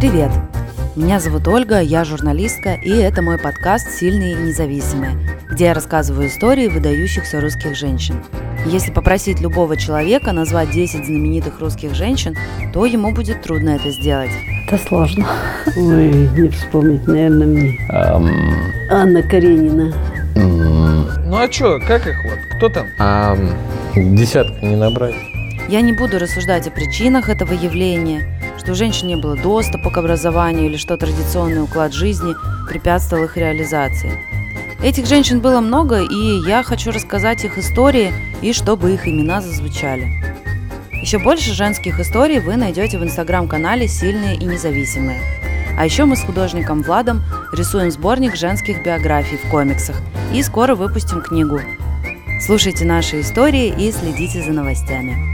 Привет! Меня зовут Ольга, я журналистка, и это мой подкаст «Сильные и независимые», где я рассказываю истории выдающихся русских женщин. Если попросить любого человека назвать 10 знаменитых русских женщин, то ему будет трудно это сделать. Это сложно. Ой, не вспомнить, наверное, мне. Ам, Анна Каренина. м, Ну а чё, как их вот? Кто там? ам, Десятка не набрать. Я не буду рассуждать о причинах этого явления, что у женщин не было доступа к образованию или что традиционный уклад жизни препятствовал их реализации. Этих женщин было много, и я хочу рассказать их истории и чтобы их имена зазвучали. Еще больше женских историй вы найдете в инстаграм-канале «Сильные и независимые». А еще мы с художником Владом рисуем сборник женских биографий в комиксах и скоро выпустим книгу. Слушайте наши истории и следите за новостями.